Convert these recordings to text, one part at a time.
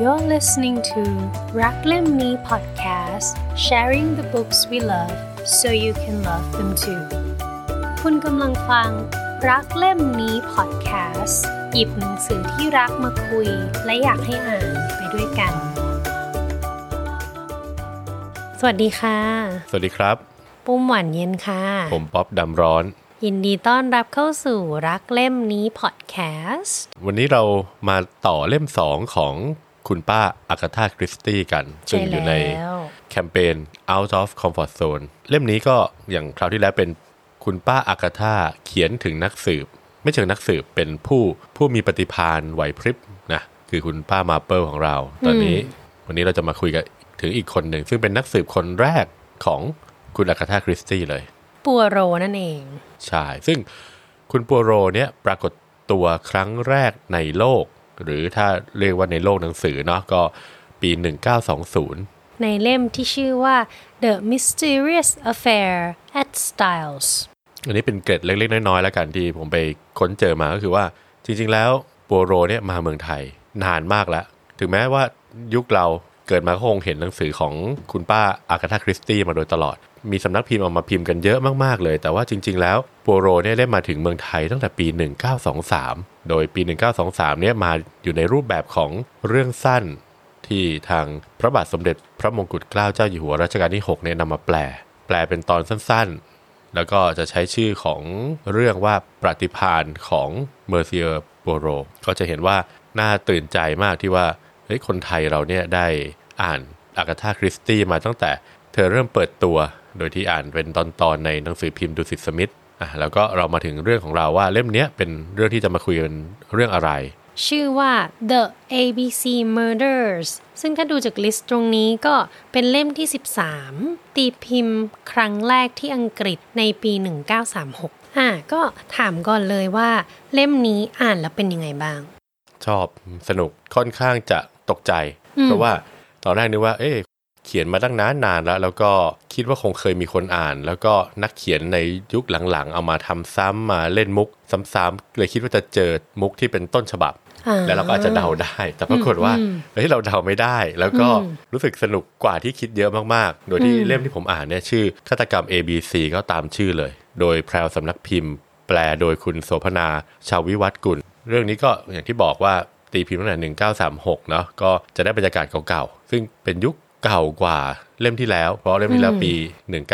You're listening to รักเล่มนี้ podcast sharing the books we love so you can love them too คุณกำลังฟัง รักเล่มนี้ podcast หยิบหนังสือที่รักมาคุย และอยากให้อ่านไปด้วยกัน สวัสดีค่ะ สวัสดีครับ ปุ้มหวานเย็นค่ะ ผมป๊อบดำร้อน ยินดีต้อนรับเข้าสู่รักเล่มนี้ podcast วันนี้เรามาต่อเล่มสองของ คุณป้าอากาธาคริสตี้กัน ซึ่งอยู่ในแล้วแคมเปญ Out of Comfort Zone เล่มนี้ก็อย่างคราวที่แล้วเป็นคุณป้าอากาธาเขียนถึงนักสืบ ไม่เชิงนักสืบเป็นผู้ผู้มีปฏิภาณไหวพริบนะคือคุณป้ามาเปิลของเรา ตอนนี้ วันนี้เราจะมาคุยกันถึงอีกคนหนึ่ง ซึ่งเป็นนักสืบคนแรกของคุณอากาธาคริสตี้เลย ปัวโรนั่นเอง ใช่ ซึ่งคุณปัวโรเนี่ยปรากฏตัวครั้งแรกในโลก หรือถ้าเรียกว่าในโลกหนังสือเนาะก็ปี 1920 ในเล่มที่ชื่อว่า The Mysterious Affair at Styles อันนี้เป็นเกร็ดเล็กๆ น้อยๆแล้วกันที่ผมไปค้นเจอมาก็คือว่าจริงๆแล้วปัวโรเนี่ยมาเมืองไทยนานมากแล้ว ถึงแม้ว่ายุคเรา เกิดมาก็คงเห็นหนังสือของคุณป้าอากาธาคริสตี้มาโดยตลอด มีสำนักพิมพ์ออกมาพิมพ์กันเยอะมากๆเลย แต่ว่าจริง ๆ แล้วปัวโรเนี่ยได้มาถึงเมืองไทยตั้งแต่ปี 1923 โดยปี 1923 เนี่ยมาอยู่ในรูปแบบของเรื่องสั้นที่ทางพระบาทสมเด็จพระมงกุฎเกล้าเจ้าอยู่หัวรัชกาลที่6เนี่ยนำมาแปล แปลเป็นตอนสั้นๆ แล้วก็จะใช้ชื่อของเรื่องว่าปฏิพานของเมอร์เซียร์โบโร ก็จะเห็นว่าน่าตื่นใจมากที่ว่า เฮ้ยคนไทยเราเนี่ยได้อ่านอากาธาคริสตี้มาตั้งแต่เธอเริ่มเปิดตัว โดยที่อ่านเป็นตอนๆในหนังสือพิมพ์ดุสิตสมิธอะแล้วก็เรามาถึงเรื่องของเราว่าเล่มเนี้ยเป็นเรื่องที่จะมาคุยกันเรื่องอะไร ชื่อว่า The ABC Murders ซึ่งถ้าดูจากลิสต์ตรงนี้ก็เป็นเล่มที่ 13 ตีพิมพ์ครั้งแรกที่อังกฤษในปี 1936อะก็ถามก่อนเลยว่าเล่มนี้อ่านแล้วเป็นยังไงบ้าง ชอบสนุกค่อนข้างจะ ตกใจ เพราะว่าตอนแรกนึกว่า เอ๊ะเขียนมาตั้งนานนานแล้ว แล้วก็คิดว่าคงเคยมีคนอ่าน แล้วก็นักเขียนในยุคหลังๆ เอามาทำซ้ำมาเล่นมุกซ้ำๆเลยคิดว่าจะเจอมุกที่เป็นต้นฉบับอ่าแล้วเราก็อาจจะเดาได้ แต่ปรากฏว่าเฮ้ยเราเดาไม่ได้ แล้วก็รู้สึกสนุกกว่าที่คิดเยอะมากๆ โดยที่เล่มที่ผมอ่านเนี่ยชื่อฆาตกรรม ABC ก็ตามชื่อเลย โดยแพรวสำนักพิมพ์ แปลโดยคุณโสพนาชาววิวัฒน์กุลเรื่องนี้ก็อย่างที่บอกว่า ตีพิมพ์ตั้งแต่1936เนาะก็จะได้บรรยากาศเก่าๆ ซึ่งเป็นยุคเก่ากว่าเล่มที่แล้ว เพราะเล่มที่แล้วปี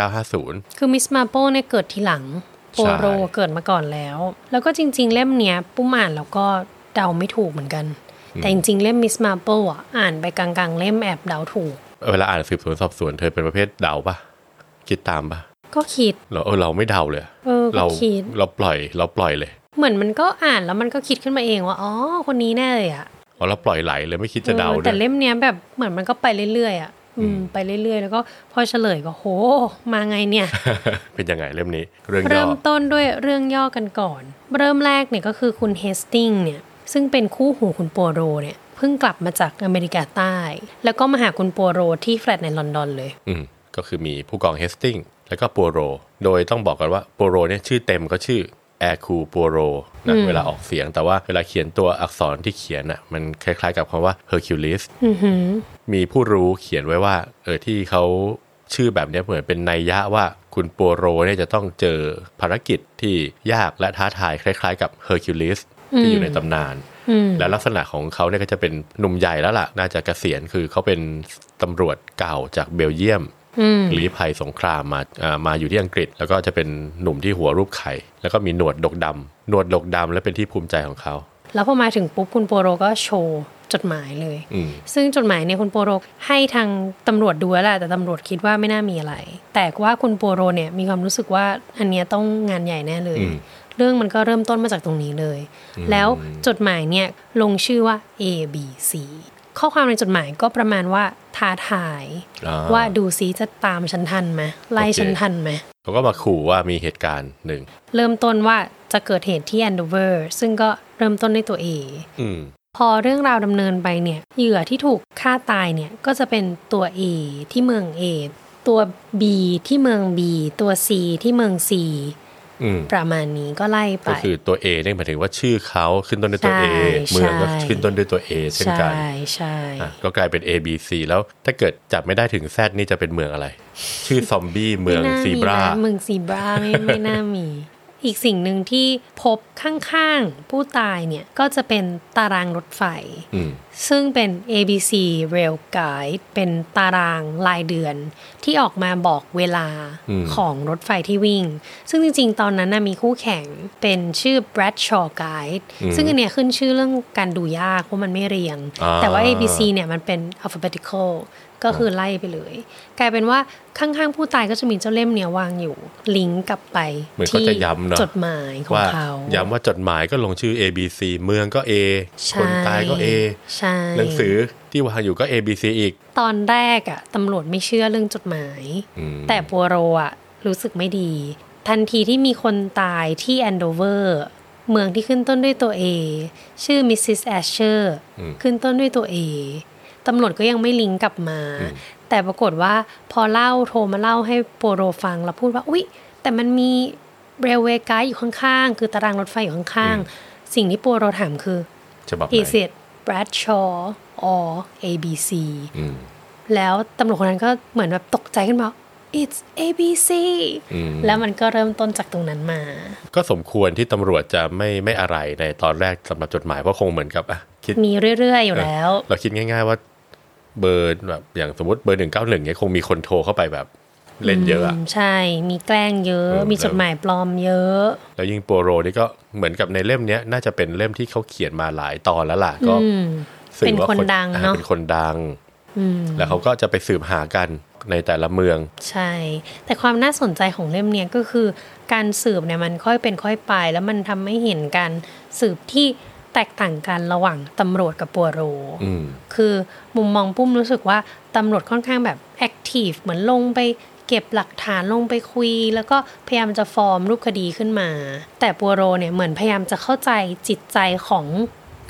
1950 คือมิสมาร์เปิลเนี่ยเกิดทีหลังใช่ปัวโรเกิดมาก่อนแล้ว แล้วก็จริง ๆ เล่มเนี้ยปุ้มอ่านแล้วก็เดาไม่ถูกเหมือนกัน แต่จริง ๆ เล่มมิสมาร์เปิลอะอ่านไปกลางๆ เล่มแอบเดาถูก เวลาอ่านสืบสวนสอบสวนเธอเป็นประเภทเดาปะคิดตามปะก็คิดเราเออเราไม่เดาเลยเออก็เราคิดเราปล่อยเราปล่อยเลย เหมือนมันก็อ่านแล้วมันก็คิดขึ้นมาเองว่าอ๋อคนนี้แน่เลยอะอ๋อเราปล่อยไหลเลยไม่คิดจะเดาเออด้แต่วยเล่มเนี้ยแบบเหมือนมันก็ไปเรื่อยๆอะอืมไปเรื่อยๆ แล้วก็พอเฉลยก็โห มาไงเนี่ย เป็นยังไงเล่มนี้ เรื่องย่เริ่อมต้นด้วยเรื่องย่อกันก่อน เริ่มแรกเนี่ยก็คือคุณเฮสติงเนี่ย ซึ่งเป็นคู่หูคุณโปโรเนี่ย เพิ่งกลับมาจากอเมริกาใต้ แล้วก็มาหาคุณปัวโรที่แฟลตในลอนดอนเลย อืมก็คือมีผู้กองเฮสติงแล้วก็ปัวโร โดยต้องบอกกันว่าปัวโรเนี่ยชื่อเต็มก็ชื่อ แอร์กูลปัวโรนะเวลาออกเสียง แต่ว่าเวลาเขียนตัวอักษรที่เขียนอะมันคล้ายๆกับคำว่า Hercules มีผู้รู้เขียนไว้ว่าเออที่เขาชื่อแบบเนี้ยเหมือนเป็นนัยยะว่าคุณปัวโรเนี่ยจะต้องเจอภารกิจที่ยากและท้าทายคล้ายๆกับ Hercules ที่อยู่ในตำนาน และลักษณะของเขาเนี่ยก็จะเป็นหนุ่มใหญ่แล้วล่ะ น่าจะเกษียณคือเขาเป็นตำรวจเก่าจากเบลเยียม ลี้ภัยสงครามมาอ่ามาอยู่ที่อังกฤษ แล้วก็จะเป็นหนุ่มที่หัวรูปไข่ แล้วก็มีหนวดดกดำหนวดดกดำและเป็นที่ภูมิใจของเขา แล้วพอมาถึงปุ๊บคุณโปโรก็โชว์จดหมายเลยอืมซึ่งจดหมายเนี่ยคุณโปโรให้ทางตำรวจดูแล้วแหละแต่ตำรวจคิดว่าไม่น่ามีอะไร แต่ว่าคุณโปโรเนี่ยมีความรู้สึกว่าอันเนี้ยต้องงานใหญ่แน่เลยอืมเรื่องมันก็เริ่มต้นมาจากตรงนี้เลย แล้วจดหมายเนี่ยลงชื่อว่า A B C ข้อความในจดหมายก็ประมาณว่าท้าทายอ่าว่าดูซิจะตามฉันทันไหมไล่โอเคฉันทันไหมเขาก็มาขู่ว่ามีเหตุการณ์หนึ่ง เริ่มต้นว่าจะเกิดเหตุที่แอนโดเวอร์ซึ่งก็เริ่มต้นด้วยตัว A อืมพอเรื่องราวดำเนินไปเนี่ยเหยื่อที่ถูกฆ่าตายเนี่ยก็จะเป็นตัว A ที่เมือง A ตัว B ที่เมือง B ตัว C ที่เมือง C อืม ประมาณนี้ก็ไล่ไป ก็คือตัว A เนี่ยหมายถึงว่าชื่อเขาขึ้นต้นด้วยตัว A ใช่เมืองก็ใช่ขึ้นต้นด้วยตัว A เช่นใช่กัน ใช่อะก็กลายเป็น A B C แล้วถ้าเกิดจับไม่ได้ถึง Z นี่จะเป็นเมืองอะไร ชื่อซอมบี้เมืองไน่ซีบรานะเมืองซีบราไม่ไม่น่ามี อีกสิ่งหนึ่งที่พบข้างๆ ผู้ตายเนี่ย ก็จะเป็นตารางรถไฟอืมซึ่งเป็น ABC Rail Guide เป็นตารางรายเดือนที่ออกมาบอกเวลาอืมของรถไฟที่วิ่ง ซึ่งจริงๆ ตอนนั้นนะมีคู่แข่งเป็นชื่อ Bradshaw Guide ซึ่งอันเนี้ยขึ้นชื่อเรื่องการดูยากเพราะมันไม่เรียงอ่าแต่ว่า ABC เนี่ยมันเป็น alphabetical ก็คือไล่ไปเลย กลายเป็นว่าข้างๆผู้ตายก็จะมีเจ้าเล่มเนี้ยวางอยู่ ลิงก์กลับไปเหมือนเขาที่จะย้ำเนอะจดหมายของว่าเขาย้ำว่าจดหมายก็ลงชื่อ A B C เมืองก็ A ใช่คนตายก็ A ใช่หนังสือที่วางอยู่ก็ A B C อีก ตอนแรกอะตำรวจไม่เชื่อเรื่องจดหมายอืมแต่ปัวโรอะรู้สึกไม่ดี ทันทีที่มีคนตายที่แอนโดเวอร์เมืองที่ขึ้นต้นด้วยตัว A ชื่อมิสซิสแอสเชอร์ขึ้นต้นด้วยตัว A ตำรวจก็ยังไม่ลิงก์กลับมา แต่ปรากฏว่าพอเล่าโทรมาเล่าให้ปัวโรฟังแล้วพูดว่า อุ๊ย แต่มันมีเรลเวย์ไกด์อยู่ข้างๆ คือตารางรถไฟอยู่ข้างๆ สิ่งที่ปัวโรถามคือฉบับไหน is it Bradshaw or ABC อืมแล้วตำรวจคนนั้นก็เหมือนแบบตกใจขึ้นมา it's ABC อืมแล้วมันก็เริ่มต้นจากตรงนั้นมา ก็สมควรที่ตำรวจจะไม่ไม่อะไรในตอนแรกสำหรับจดหมายเพราะคงเหมือนกับอะคิดมีเรื่อยๆอยู่แล้ว เราคิดง่าย ๆ ว่า เบอร์แบบอย่างสมมติเบอร์หนึ่งเก้าหนึ่งเนี่ยคงมีคนโทรเข้าไปแบบเล่นเยอะอะมใช่ มีแกล้งเยอะเออมีจดหมายปลอมเยอะ แล้วยิ่งโปโรนี่ก็เหมือนกับในเล่มเนี้ยน่าจะเป็นเล่มที่เขาเขียนมาหลายตอนแล้วล่ะก็อืมสื่อเป็นว่าคนดังอ่เนอะเป็นคนดังอืมแล้วเขาก็จะไปสืบหากันในแต่ละเมือง ใช่ แต่ความน่าสนใจของเล่มเนี้ยก็คือ การสืบเนี่ยมันค่อยเป็นค่อยไป แล้วมันทำให้เห็นการสืบที่ แตกต่างกันระหว่างตำรวจกับปัวโรอืมคือมุมมองปุ้มรู้สึกว่าตำรวจค่อนข้างแบบ active เหมือนลงไปเก็บหลักฐานลงไปคุย แล้วก็พยายามจะฟอร์มรูปคดีขึ้นมา แต่ปัวโรเนี่ยเหมือนพยายามจะเข้าใจจิตใจของ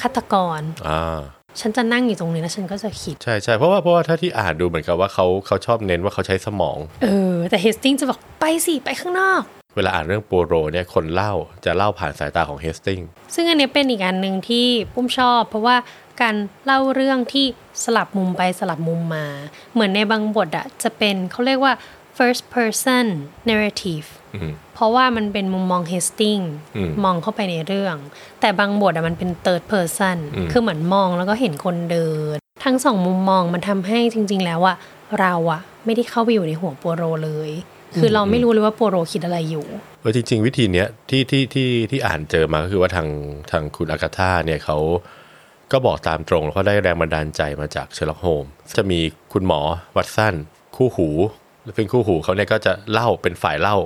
ฆาตกรอ่าฉันจะนั่งอยู่ตรงนี้แล้วฉันก็จะคิด ใช่ใช่เพราะว่าเพราะว่าถ้าที่อ่านดูเหมือนกับว่าเขาเขาชอบเน้นว่าเขาใช้สมอง เออ แต่เฮสติงจะบอกไปสิ ไปข้างนอก เวลาอ่านเรื่องปัวโรเนี่ยคนเล่าจะเล่าผ่านสายตาของเฮสติงซึ่งอันเนี้ยเป็นอีกอันหนึ่งที่ปุ้มชอบ เพราะว่าการเล่าเรื่องที่สลับมุมไปสลับมุมมา เหมือนในบางบทอะจะเป็นเขาเรียกว่า first person narrative อืมเพราะว่ามันเป็นมุมมองเฮสติงอืมมองเข้าไปในเรื่อง แต่บางบทอะมันเป็น third person อืมคือเหมือนมองแล้วก็เห็นคนเดิน ทั้งสองมุมมองมันทำให้จริง ๆ แล้วอะเราอะไม่ได้เข้าไปอยู่ในหัวปัวโรเลย คือเราไม่รู้เลยว่าปัวโรคิดอะไรอยู่เออจริง ๆ วิธีเนี้ยที่ที่ที่ที่อ่านเจอมาก็คือว่าทางทางคุณอากาธาเนี่ยเขาก็บอกตามตรงแล้วเขาได้แรงบันดาลใจมาจากเชลล็อกโฮมจะมีคุณหมอวัตสันคู่หูซึ่งคู่หูเขาเนี่ยก็จะเล่าเป็นฝ่ายเล่า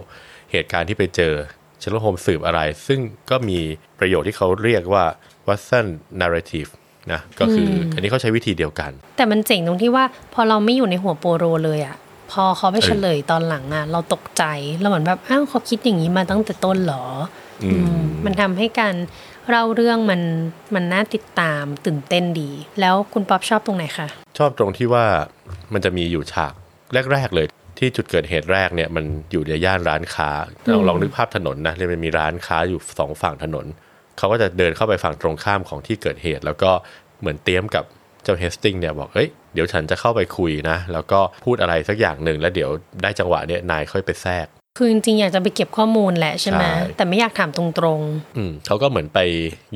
เหตุการณ์ที่ไปเจอเชลล็อกโฮมสืบอะไร ซึ่งก็มีประโยชน์ที่เขาเรียกว่า Watson narrative นะก็คือออันนี้เขาใช้วิธีเดียวกัน แต่มันเจ๋งตรงที่ว่าพอเราไม่อยู่ในหัวปัวโรเลยอะ พอเขาไปเออเฉลยตอนหลังอะเราตกใจเราเหมือนแบบอ้าวเขาคิดอย่างนี้มาตั้งแต่ต้นเหรอออืมมันทำให้การเล่าเรื่องมันมันน่าติดตามตื่นเต้นดี แล้วคุณป๊อปชอบตรงไหนคะชอบตรงที่ว่ามันจะมีอยู่ฉากแรกๆเลยที่จุดเกิดเหตุแรกเนี่ยมันอยู่ในย่านร้านค้าลองลองนึกภาพถนนนะเลยมันมีร้านค้าอยู่สองฝั่งถนน เขาก็จะเดินเข้าไปฝั่งตรงข้ามของที่เกิดเหตุ แล้วก็เหมือนเตรียมกับ เจ้าเฮสติงเนี่ยบอกเอ้ยเดี๋ยวฉันจะเข้าไปคุยนะ แล้วก็พูดอะไรสักอย่างหนึ่งแล้วเดี๋ยวได้จังหวะเนี่ยนายค่อยไปแทรกคือจริงๆอยากจะไปเก็บข้อมูลแหละใช่ไหมใช่แต่ไม่อยากถามตรงอืมเขาก็เหมือนไป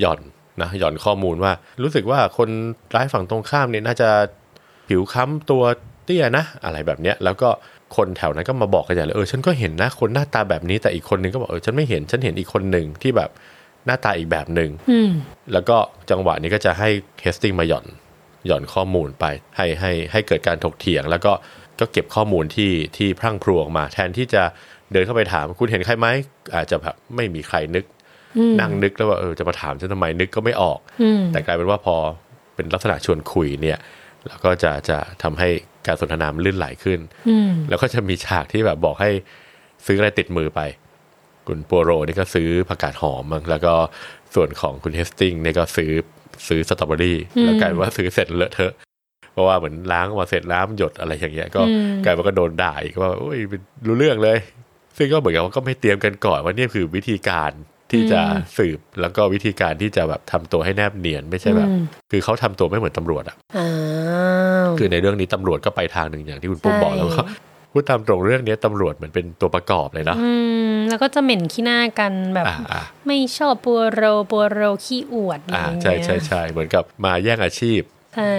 หย่อนนะหย่อนข้อมูลว่า รู้สึกว่าคนร้ายฝั่งตรงข้ามเนี่ยน่าจะผิวค้ำตัวเตี้ยนะ อะไรแบบเนี้ยแล้วก็คนแถวนั้นก็มาบอกกันใหญ่เลยเออฉันก็เห็นนะคนหน้าตาแบบนี้แต่อีกคนนึงก็บอกเออฉันไม่เห็นฉันเห็นอีกคนหนึ่งที่แบบหน้าตาอีกแบบหนึ่งๆอืมแล้วก็จังหวะนี้ก็จะให้เฮสติงมาหย่อน หย่อนข้อมูลไป ให้ให้ให้เกิดการถกเถียง แล้วก็ก็เก็บข้อมูลที่ที่พรั่งพรูออกมา แทนที่จะเดินเข้าไปถามคุณเห็นใครไหมอาจจะแบบไม่มีใครนึก นั่งนึกแล้วว่าเออจะมาถามฉันทำไมนึกก็ไม่ออกอืมแต่กลายเป็นว่าพอเป็นลักษณะชวนคุยเนี่ยแล้วก็จะจะทำให้การสนทนามันลื่นไหลขึ้นอืมแล้วก็จะมีฉากที่แบบบอกให้ซื้ออะไรติดมือไป คุณปัวโรนี่ก็ซื้อผักกาดหอมมั้งแล้วก็ส่วนของคุณเฮสติงเนี่ยก็ซื้อ ซื้อสตรอเบอรี่แล้วกลายเป็นว่าซื้อเสร็จเลอะเทอะเพราะว่าเหมือนล้างมาเสร็จน้ำหยดอะไรอย่างเงี้ยก็อืมกลายเป็นว่าก็โดนด่าอีกว่าโอ้ยไม่รู้เรื่องเลย ซึ่งก็เหมือนกับว่าก็ไม่เตรียมกันก่อนว่าเนี่ยคือวิธีการที่จะสืบแล้วก็วิธีการที่จะแบบทำตัวให้แนบเนียนไม่ใช่แบบอืมคือเขาทำตัวไม่เหมือนตำรวจอะอ้าวคือในเรื่องนี้ตำรวจก็ไปทางหนึ่งอย่างที่คุณปุ้มบอกแล้วก็ พูดตามตรงเรื่องนี้ตำรวจเหมือนเป็นตัวประกอบเลยเนาะอืมแล้วก็จะเหม็นขี้หน้ากันแบบอ่าอ่าไม่ชอบปัวโรปัวโรขี้อวดอะไรอ่าอย่างเงี้ยใช่ใช่ใช่เหมือนกับมาแย่งอาชีพใช่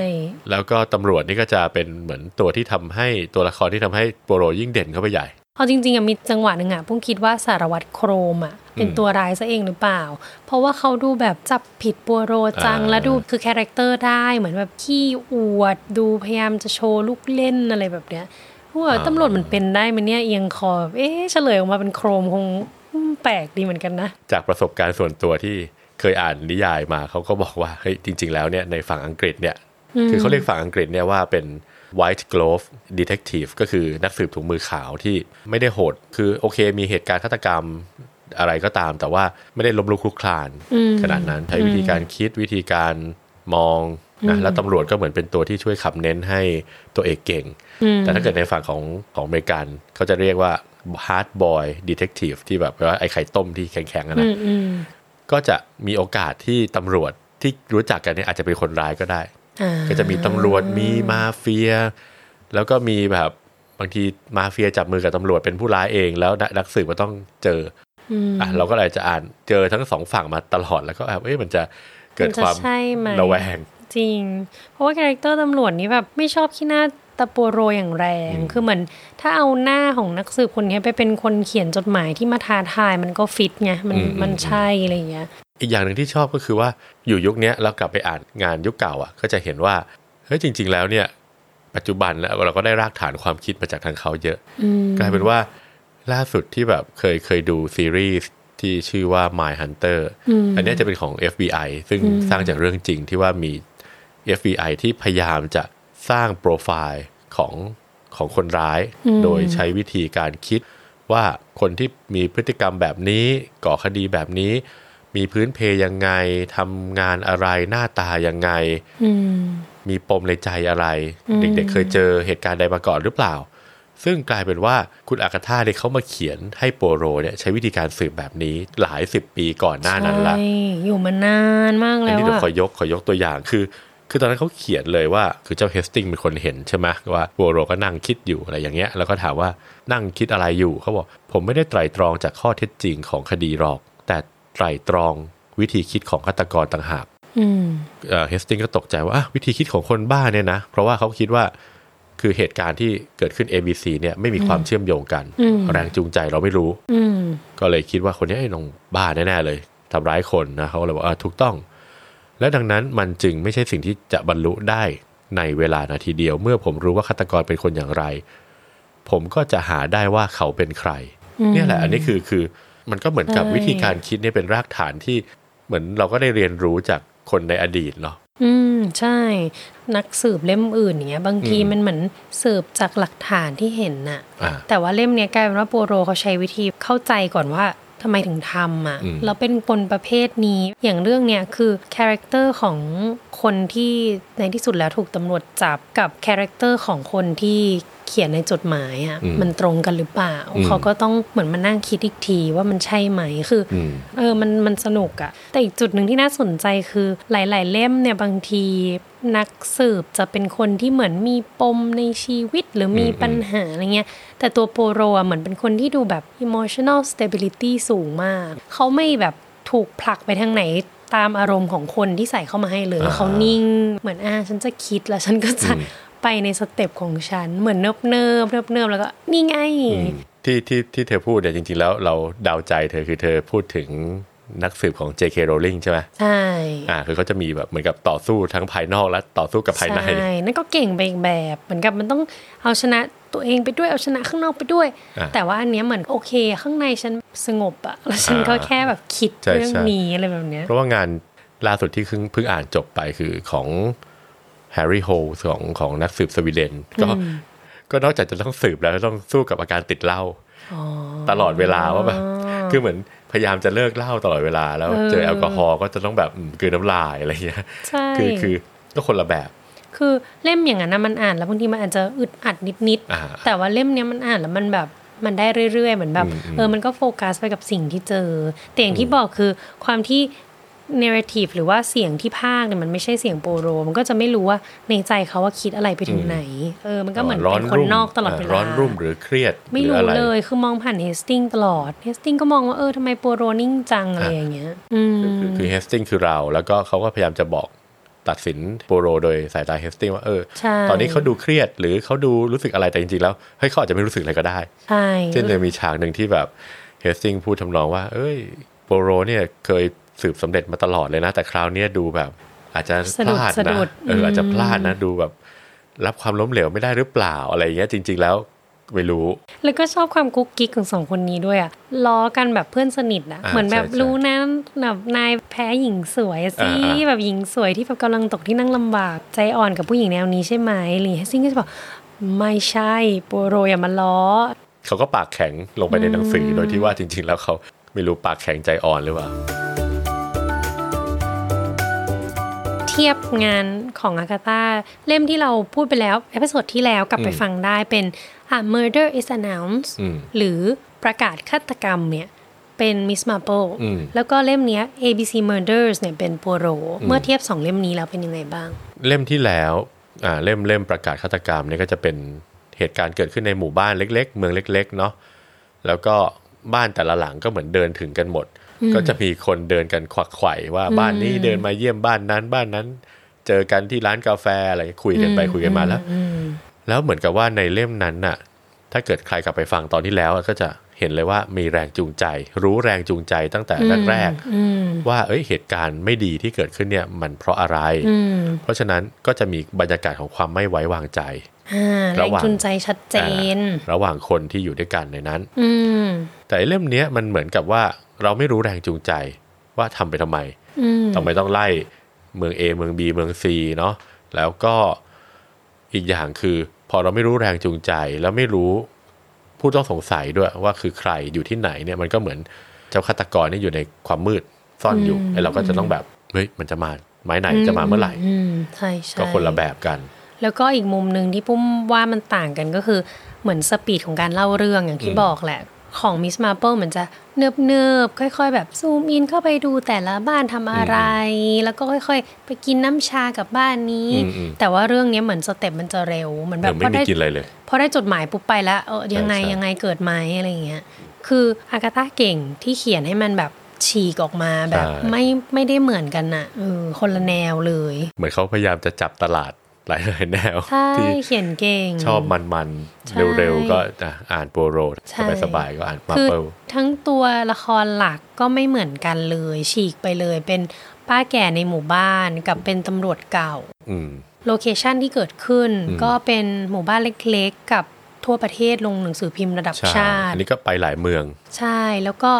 แล้วก็ตำรวจนี่ก็จะเป็นเหมือนตัวที่ทำให้ตัวละครที่ทำให้โปโรยิ่งเด่นเข้าไปใหญ่เอาจริงๆอะมีจังหวะหนึ่งอะพุ่งคิดว่าสารวัตรโครมอะเป็นอืมตัวร้ายซะเองหรือเปล่า เพราะว่าเขาดูแบบจับผิดปัวโรจังอ่าแล้วดูคือ character ได้เหมือนแบบขี้อวด ดูพยายามจะโชว์ลูกเล่นอะไรแบบเนี้ย ว่าตำรวจมันเป็นได้ไหมเนี่ยเอียงคอแบบเอ๊ะเฉลยออกมาเป็นโครมคงอืมแปลกดีเหมือนกันนะ จากประสบการณ์ส่วนตัวที่เคยอ่านนิยายมาเขาก็บอกว่าเฮ้ยจริง ๆ แล้วเนี่ยในฝั่งอังกฤษเนี่ยคือเขาเรียกฝั่งอังกฤษเนี่ยว่าเป็น white glove detective ก็คือนักสืบถุงมือขาวที่ไม่ได้โหด คือโอเคมีเหตุการณ์ฆาตกรรมอะไรก็ตาม แต่ว่าไม่ได้ล้มลุกคลุกคลานขนาดนั้นใช้วิธีการคิดวิธีการมอง นะแล้วตำรวจก็เหมือนเป็นตัวที่ช่วยขับเน้นให้ตัวเอกเก่ง แต่ถ้าเกิดในฝั่งของของอเมริกันเขาจะเรียกว่า hard boy detective ที่แบบว่าไอ้ไข่ต้มที่แข็งๆอะนะอืมอืมก็จะมีโอกาสที่ตำรวจที่รู้จักกันเนี่ยอาจจะเป็นคนร้ายก็ได้อ่าก็จะมีตำรวจมีมาเฟีย แล้วก็มีแบบบางทีมาเฟียจับมือกับตำรวจเป็นผู้ร้ายเองแล้วนักสืบก็ต้องเจออืมอะเราก็เลยจะอ่านเจอทั้งสองฝั่งมาตลอดแล้วก็แบบเอ๊ะมันจะเกิดมันจะความใช่ไหมระแวง จริง เพราะว่า character ตำรวจนี่แบบไม่ชอบขี้หน้าตาปัวโรอย่างแรง คือเหมือนถ้าเอาหน้าของนักสืบคนนี้ไปเป็นคนเขียนจดหมายที่มาท้าทายมันก็ฟิตไงมันอืมมันใช่อะไรอย่างเงี้ย อีกอย่างหนึ่งที่ชอบก็คือว่าอยู่ยุคเนี้ยเรากลับไปอ่านงานยุคเก่าอะ ก็จะเห็นว่าเฮ้ยจริง ๆ แล้วเนี่ย ปัจจุบันแล้วเราก็ได้รากฐานความคิดมาจากทางเขาเยอะอืมกลายเป็นว่าล่าสุดที่แบบเคยเคยดูซีรีส์ที่ชื่อว่า My Hunter อันเนี้ยจะเป็นของ FBI ซึ่งสร้างจากเรื่องจริงที่ว่ามี FBI ที่พยายามจะสร้างโปรไฟล์ของของคนร้าย โดยใช้วิธีการคิดว่าคนที่มีพฤติกรรมแบบนี้ก่อคดีแบบนี้ มีพื้นเพยังไงทำงานอะไรหน้าตายังไงอืมมีปมในใจอะไร เด็กๆเคยเจอเหตุการณ์ใดมาก่อนหรือเปล่า ซึ่งกลายเป็นว่าคุณอากาธาเนี่ยเขามาเขียนให้โปโรเนี่ยใช้วิธีการสืบแบบนี้หลายสิบปีก่อนหน้านั้นละใช่อยู่มานานมากอันแล้วนี้เดี๋ยวอะขอยกขอยกตัวอย่างคือ คือตอนนั้นเขาเขียนเลยว่าคือเจ้าเฮสติงเป็นคนเห็นใช่ไหมว่าโปโรก็นั่งคิดอยู่อะไรอย่างเงี้ยแล้วก็ถามว่านั่งคิดอะไรอยู่เขาบอกผมไม่ได้ไตร่ตรองจากข้อเท็จจริงของคดีหรอก แต่ไตร่ตรองวิธีคิดของฆาตกรต่างหากอืมเฮสติงก็ตกใจว่าอะวิธีคิดของคนบ้าเนี่ยนะ เพราะว่าเขาคิดว่าคือเหตุการณ์ที่เกิดขึ้น ABC เนี่ยไม่มีความเชื่อมโยงกันอืมแรงจูงใจเราไม่รู้อืมก็เลยคิดว่าคนนี้ไอ้น้องบ้าแน่ๆเลยทำร้ายคนนะเขาก็เลยบอกอ่าถูกต้อง และดังนั้นมันจึงไม่ใช่สิ่งที่จะบรรลุได้ในเวลานาทีเดียว เมื่อผมรู้ว่าฆาตกรเป็นคนอย่างไร ผมก็จะหาได้ว่าเขาเป็นใคร เนี่ยแหละ อันนี้คือคือมันก็เหมือนกับใช่วิธีการคิดเนี่ยเป็นรากฐานที่เหมือนเราก็ได้เรียนรู้จากคนในอดีตเนาะอืมใช่ นักสืบเล่มอื่นอย่างเงี้ย บางทีอืมมันเหมือนสืบจากหลักฐานที่เห็นน่ะอ่าแต่ว่าเล่มเนี้ยกลายเป็นว่าปัวโรเขาใช้วิธีเข้าใจก่อนว่า ทำไมถึงทำอะอืมแล้วเป็นคนประเภทนี้อย่างเรื่องเนี้ยคือ character ของคนที่ในที่สุดแล้วถูกตำรวจจับกับ character ของคนที่ เขียนในจดหมายอะอืมมันตรงกันหรือเปล่าอืมเขาก็ต้องเหมือนมานั่งคิดอีกทีว่ามันใช่ไหมคืออืมเออมันมันสนุกอะแต่อีกจุดหนึ่งที่น่าสนใจคือหลาย ๆ เล่มเนี่ยบางทีนักสืบจะเป็นคนที่เหมือนมีปมในชีวิตหรือมีอืมปัญหาอะไรเงี้ย แต่ตัวปัวโรอะเหมือนเป็นคนที่ดูแบบ emotional stability สูงมาก เขาไม่แบบถูกผลักไปทางไหนตามอารมณ์ของคนที่ใส่เข้ามาให้เลยอ่าเขานิ่งเหมือนอ่าฉันจะคิดแล้วฉันก็จะอืม ไปใน step ของฉัน เหมือนเนิบเนิบเนิบเนิบๆแล้วก็นี่ไง ที่ที่ที่เธอพูดเนี่ยจริง ๆ แล้วเราเดาใจเธอคือเธอพูดถึงนักสืบของ J.K. Rowling ใช่ไหมใช่อ่าคือเขาจะมีแบบเหมือนกับต่อสู้ทั้งภายนอกและต่อสู้กับภายในใช่นั่นก็เก่งไปอีกแบบเหมือนกับมันต้องเอาชนะตัวเองไปด้วยเอาชนะข้างนอกไปด้วยอะแต่ว่าอันเนี้ยเหมือนโอเค ข้างในฉันสงบอะแล้วฉันก็อ่าแค่แบบคิดใช่เรื่องใช่นี้อะไรแบบเนี้ยเพราะว่างานล่าสุดที่เพิ่งเพิ่งอ่านจบไปคือของ แฮร์รี่โฮลของของนักสืบสวีเดนก็ก็นอกจากจะต้องสืบแล้วต้องสู้กับอาการติดเหล้าอ๋อตลอดเวลาว่าแบบคือเหมือนพยายามจะเลิกเหล้าตลอดเวลา แล้วเจอแอลกอฮอล์ก็จะต้องแบบอืมกลืนน้ำลายอะไรเงี้ยใช่คือคือก็คนละแบบ คือเล่มอย่างนั้นนะมันอ่านแล้วบางทีมันอาจจะอึดอัดนิดอ่าๆแต่ว่าเล่มเนี้ยมันอ่านแล้วมันแบบมันได้เรื่อยๆ เหมือนแบบอืมอืมเออ มันก็โฟกัสไปกับสิ่งที่เจอ แต่อย่างที่บอกคือความที่ narrative หรือว่าเสียงที่พากย์เนี่ยมันไม่ใช่เสียงโปโร มันก็จะไม่รู้ว่าในใจเขาว่าคิดอะไรไปถึงไหน เออ มันก็เหมือนเป็นคนนอกตลอดเวลาร้อนรุ่มหรือเครียด ไม่หรือรู้อะไรเลยคือมองผ่านเฮสติงตลอดเฮสติงก็มองว่าเออทำไมโปโรนิ่งจังอะไรอย่างเงี้ยอืมคือคือเฮสติงคือเราแล้วก็เขาก็พยายามจะบอกตัดสินโปโรโดยสายตาเฮสติงว่าเออใช่ตอนนี้เขาดูเครียดหรือเขาดูรู้สึกอะไรแต่จริงๆแล้วเฮ้ยเขาอาจจะไม่รู้สึกอะไรก็ได้ใช่เช่นจะมีฉากหนึ่งที่แบบเฮสติงพูดทำนองว่า เอ้ยโปโรเนี่ยเคย สืบสำเร็จมาตลอดเลยนะ แต่คราวเนี้ยดูแบบ อาจจะสะพดุดลาดสะนะดุดเอออาจจะอืมพลาดนะดูแบบ รับความล้มเหลวไม่ได้หรือเปล่าอะไรอย่างเงี้ยจริง ๆ แล้วไม่รู้ แล้วก็ชอบความกุ๊กกิ๊กของสองคนนี้ด้วยอะล้อกันแบบเพื่อนสนิทอะอ่าเหมือนแบบใช่ใช่รู้นะแบบนายแพ้หญิงสวยสิอ่าอ่าแบบหญิงสวยที่แบบกำลังตกที่นั่งลำบากใจอ่อนกับผู้หญิงแนวนี้ใช่ไหมแล้วเฮสติงส์ก็จะบอกไม่ใช่ปัวโรต์อย่ามาล้อ เขาก็ปากแข็งลงไปในหนังสือโดยที่ว่าจริง ๆ แล้วเขาไม่รู้ปากแข็งใจอ่อนหรือเปล่า เทียบงานของอากาตาเล่มที่เราพูดไปแล้ว episode ที่แล้วกลับไปอืมฟังได้เป็น A Murder is Announced อืมหรือประกาศฆาตกรรมเนี่ยเป็น Miss Marple อืมแล้วก็เล่มเนี้ย ABC Murders เนี่ยเป็นโปโร เมื่อเทียบสองเล่มนี้แล้วเป็นยังไงบ้าง เล่มที่แล้วอ่าเล่มเล่มประกาศฆาตกรรมเนี่ยก็จะเป็นเหตุการณ์เกิดขึ้นในหมู่บ้านเล็ก ๆ เมืองเล็ก ๆ เนาะแล้วก็บ้านแต่ละหลังก็เหมือนเดินถึงกันหมด ก็จะมีคนเดินกันควักไขว่ว่าบ้านนี้เดินมาเยี่ยมบ้านนั้น บ้านนั้น เจอกันที่ร้านกาแฟอะไรคุยกันไปคุยกันมาแล้วแล้วเหมือนกับว่าในเล่มนั้นน่ะ ถ้าเกิดใครกลับไปฟังตอนที่แล้วก็จะเห็นเลยว่ามีแรงจูงใจ รู้แรงจูงใจตั้งแต่แรกๆว่าเอ้ยเหตุการณ์ไม่ดีที่เกิดขึ้นเนี่ยมันเพราะอะไร เพราะฉะนั้นก็จะมีบรรยากาศของความไม่ไว้วางใจอ่าแรระงหว่างจูงใจชัดเจนอ่าระหว่างคนที่อยู่ด้วยกันในนั้นอืมแต่ไอ้เล่มเนี้ยมันเหมือนกับว่า เราไม่รู้แรงจูงใจว่าทำไปทำไมอืมทำไมต้องไล่เมือง A เมือง B เมือง C เนาะแล้วก็อีกอย่างคือ พอเราไม่รู้แรงจูงใจ แล้วไม่รู้ผู้ต้องสงสัยด้วยว่าคือใครอยู่ที่ไหนเนี่ยมันก็เหมือนเจ้าฆาตกรนี่อยู่ในความมืดซ่อนอยู่ไอ้เราก็จะต้องแบบเฮ้ยมันจะมาไม้ไหนจะมาเมื่อไหร่อืมใช่ใช่ก็คนละแบบกัน แล้วก็อีกมุมหนึ่งที่ปุ้มว่ามันต่างกันก็คือเหมือนสปีดของการเล่าเรื่องอย่างที่บอกแหละ ของมิสมาเปิลเหมือนจะเนิบเนิบๆค่อยๆ แบบ zoom in เข้าไปดูแต่ละบ้านทำอะไร แล้วก็ค่อยๆ ไปกินน้ำชากับบ้านนี้อืมอืมแต่ว่าเรื่องเนี้ยเหมือน step มันจะเร็วเหมือนแบบเดี๋ยวไม่มีได้กินอะไรเลยพอได้จดหมายปุ๊บไปแล้วเออยังไงใช่ใช่ยังไงเกิดไหมอะไรอย่างเงี้ยคืออากาตาเก่งที่เขียนให้มันแบบฉีกออกมาแบบไม่ไม่ได้เหมือนกันน่ะเออคนละแนวเลย เหมือนเขาพยายามจะจับตลาด หลายๆแนวใช่ที่เขียนเก่ง ชอบมันใช่ๆเร็วๆ ก็อะอ่านปัวโรต์ใช่สบายๆก็อ่านคือมาร์เปิลทั้งตัวละครหลักก็ไม่เหมือนกันเลย ฉีกไปเลยเป็นป้าแก่ในหมู่บ้านกับเป็นตำรวจเก่าอืม location ที่เกิดขึ้นอืมก็เป็นหมู่บ้านเล็กๆ กับทั่วประเทศลงหนังสือพิมพ์ระดับใช่ชาติ อันนี้ก็ไปหลายเมือง ใช่แล้วก็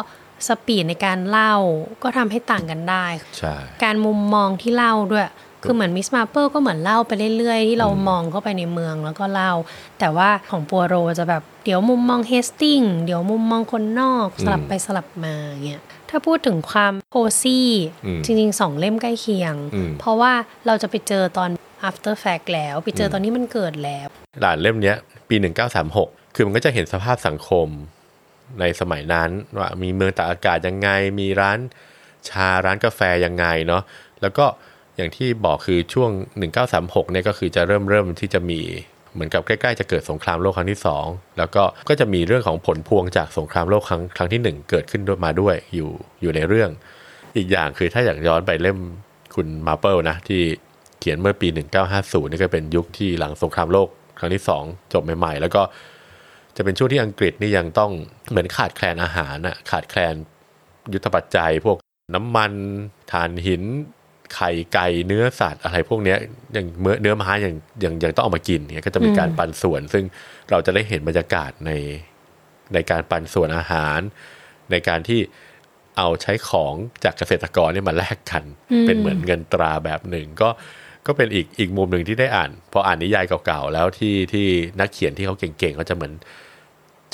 speed ในการเล่าก็ทำให้ต่างกันได้ใช่การมุมมองที่เล่าด้วย คือเหมือนมิสมาร์เปิลก็เหมือนเล่าไปเรื่อยๆ ที่เราอืมมองเข้าไปในเมืองแล้วก็เล่า แต่ว่าของปัวโรต์จะแบบเดี๋ยวมุมมองเฮสติงส์เดี๋ยวมุมมองคนนอกสลับไปสลับมาเงี้ยถ้าพูดถึงความ cozy อืมจริงๆสองเล่มใกล้เคียงอืมเพราะว่าเราจะไปเจอตอน after fact แล้วไปเจอตอนนี้มันเกิดแล้ว หลานเล่มเนี้ยปี 1936 คือมันก็จะเห็นสภาพสังคมในสมัยนั้นว่ามีเมืองตากอากาศยังไง มีร้านชาร้านกาแฟยังไงเนาะแล้วก็ อย่างที่บอกคือช่วง 1936เนี่ยก็คือจะเริ่มเริ่มที่จะมีเหมือนกับใกล้ๆจะเกิดสงครามโลกครั้งที่สองแล้วก็ก็จะมีเรื่องของผลพวงจากสงครามโลกครั้งครั้งที่หนึ่งเกิดขึ้นด้วยมาด้วยอยู่อยู่ในเรื่อง อีกอย่างคือถ้าอยากย้อนไปเล่มคุณมาเปิลนะที่เขียนเมื่อปี 1950นี่ก็เป็นยุคที่หลังสงครามโลกครั้งที่สองจบใหม่ๆ แล้วก็จะเป็นช่วงที่อังกฤษนี่ยังต้องเหมือนขาดแคลนอาหารน่ะขาดแคลนยุทธปัจจัย พวกน้ำมันถ่านหิน ไข่ไก่เนื้อสัตว์อะไรพวกเนี้ยอย่างเนื้อเนื้อไม้อย่างอย่างอย่างต้องเอามากินเนี่ยก็จะมีการปันส่วน ซึ่งเราจะได้เห็นบรรยากาศในในการปันส่วนอาหาร ในการที่เอาใช้ของจากเกษตรกรเนี่ยมาแลกกัน เป็นเหมือนเงินตราแบบหนึ่งก็ก็เป็นอีกอีกมุมหนึ่งที่ได้อ่าน พออ่านนิยายเก่าๆแล้วที่ที่นักเขียนที่เขาเก่งๆเขาจะเหมือน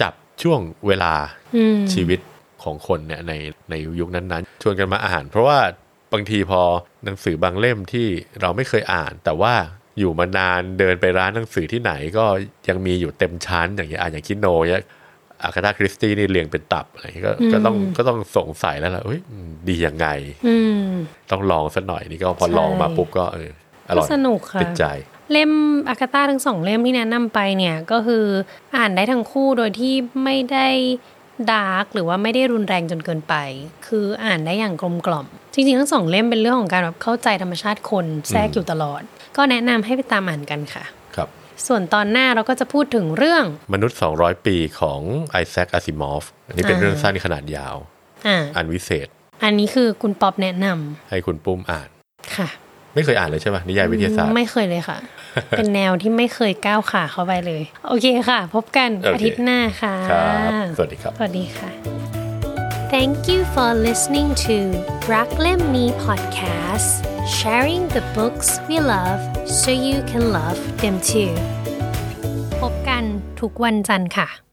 จับช่วงเวลาอืมชีวิตของคนเนี่ยในในยุคนั้นๆ ชวนกันมาอ่าน เพราะว่า บางทีพอหนังสือบางเล่มที่เราไม่เคยอ่าน แต่ว่าอยู่มานานเดินไปร้านหนังสือที่ไหนก็ยังมีอยู่เต็มชั้น อย่างเงี้ยอ่านอย่างคิโนเนี่ยอากาธาคริสตี้นี่เรียงเป็นตับอะไรอย่างเงี้ยก็ก็ต้องก็ต้องสงสัยแล้วล่ะเอ้ยอืมดียังไงอืมต้องลองสักหน่อยนี่ก็พอใช่ลองมาปุ๊บก็เอออร่อยก็สนุกค่ะติดใจ เล่มอากาตาทั้งสองเล่มที่แนะนำไปเนี่ยก็คืออ่านได้ทั้งคู่โดยที่ไม่ได้ ดาร์กหรือว่าไม่ได้รุนแรงจนเกินไป คืออ่านได้อย่างกลมกล่อม จริงๆ ทั้งสองเล่มเป็นเรื่องของการแบบเข้าใจธรรมชาติคนแทรกอยู่ตลอด ก็แนะนำให้ไปตามอ่านกันค่ะครับ ส่วนตอนหน้าเราก็จะพูดถึงเรื่องมนุษย์ 200 ปีของไอแซคอาซิมอฟอันนี้เป็นอ่าเรื่องสั้นขนาดยาวอ่าอันวิเศษ อันนี้คือคุณป๊อบแนะนำให้คุณปุ้มอ่านค่ะ ไม่เคยอ่านเลยใช่ไหมนิยายวิทยาศาสตร์ ไม่เคยเลยค่ะ เป็นแนวที่ไม่เคยก้าวขาเข้าไปเลย โอเคค่ะ พบกันโอเคอาทิตย์หน้าค่ะครับสวัสดีครับ สวัสดีค่ะ Thank you for listening to รักเล่มนี้ podcast sharing the books we love so you can love them too พบกันทุกวันจันทร์ค่ะ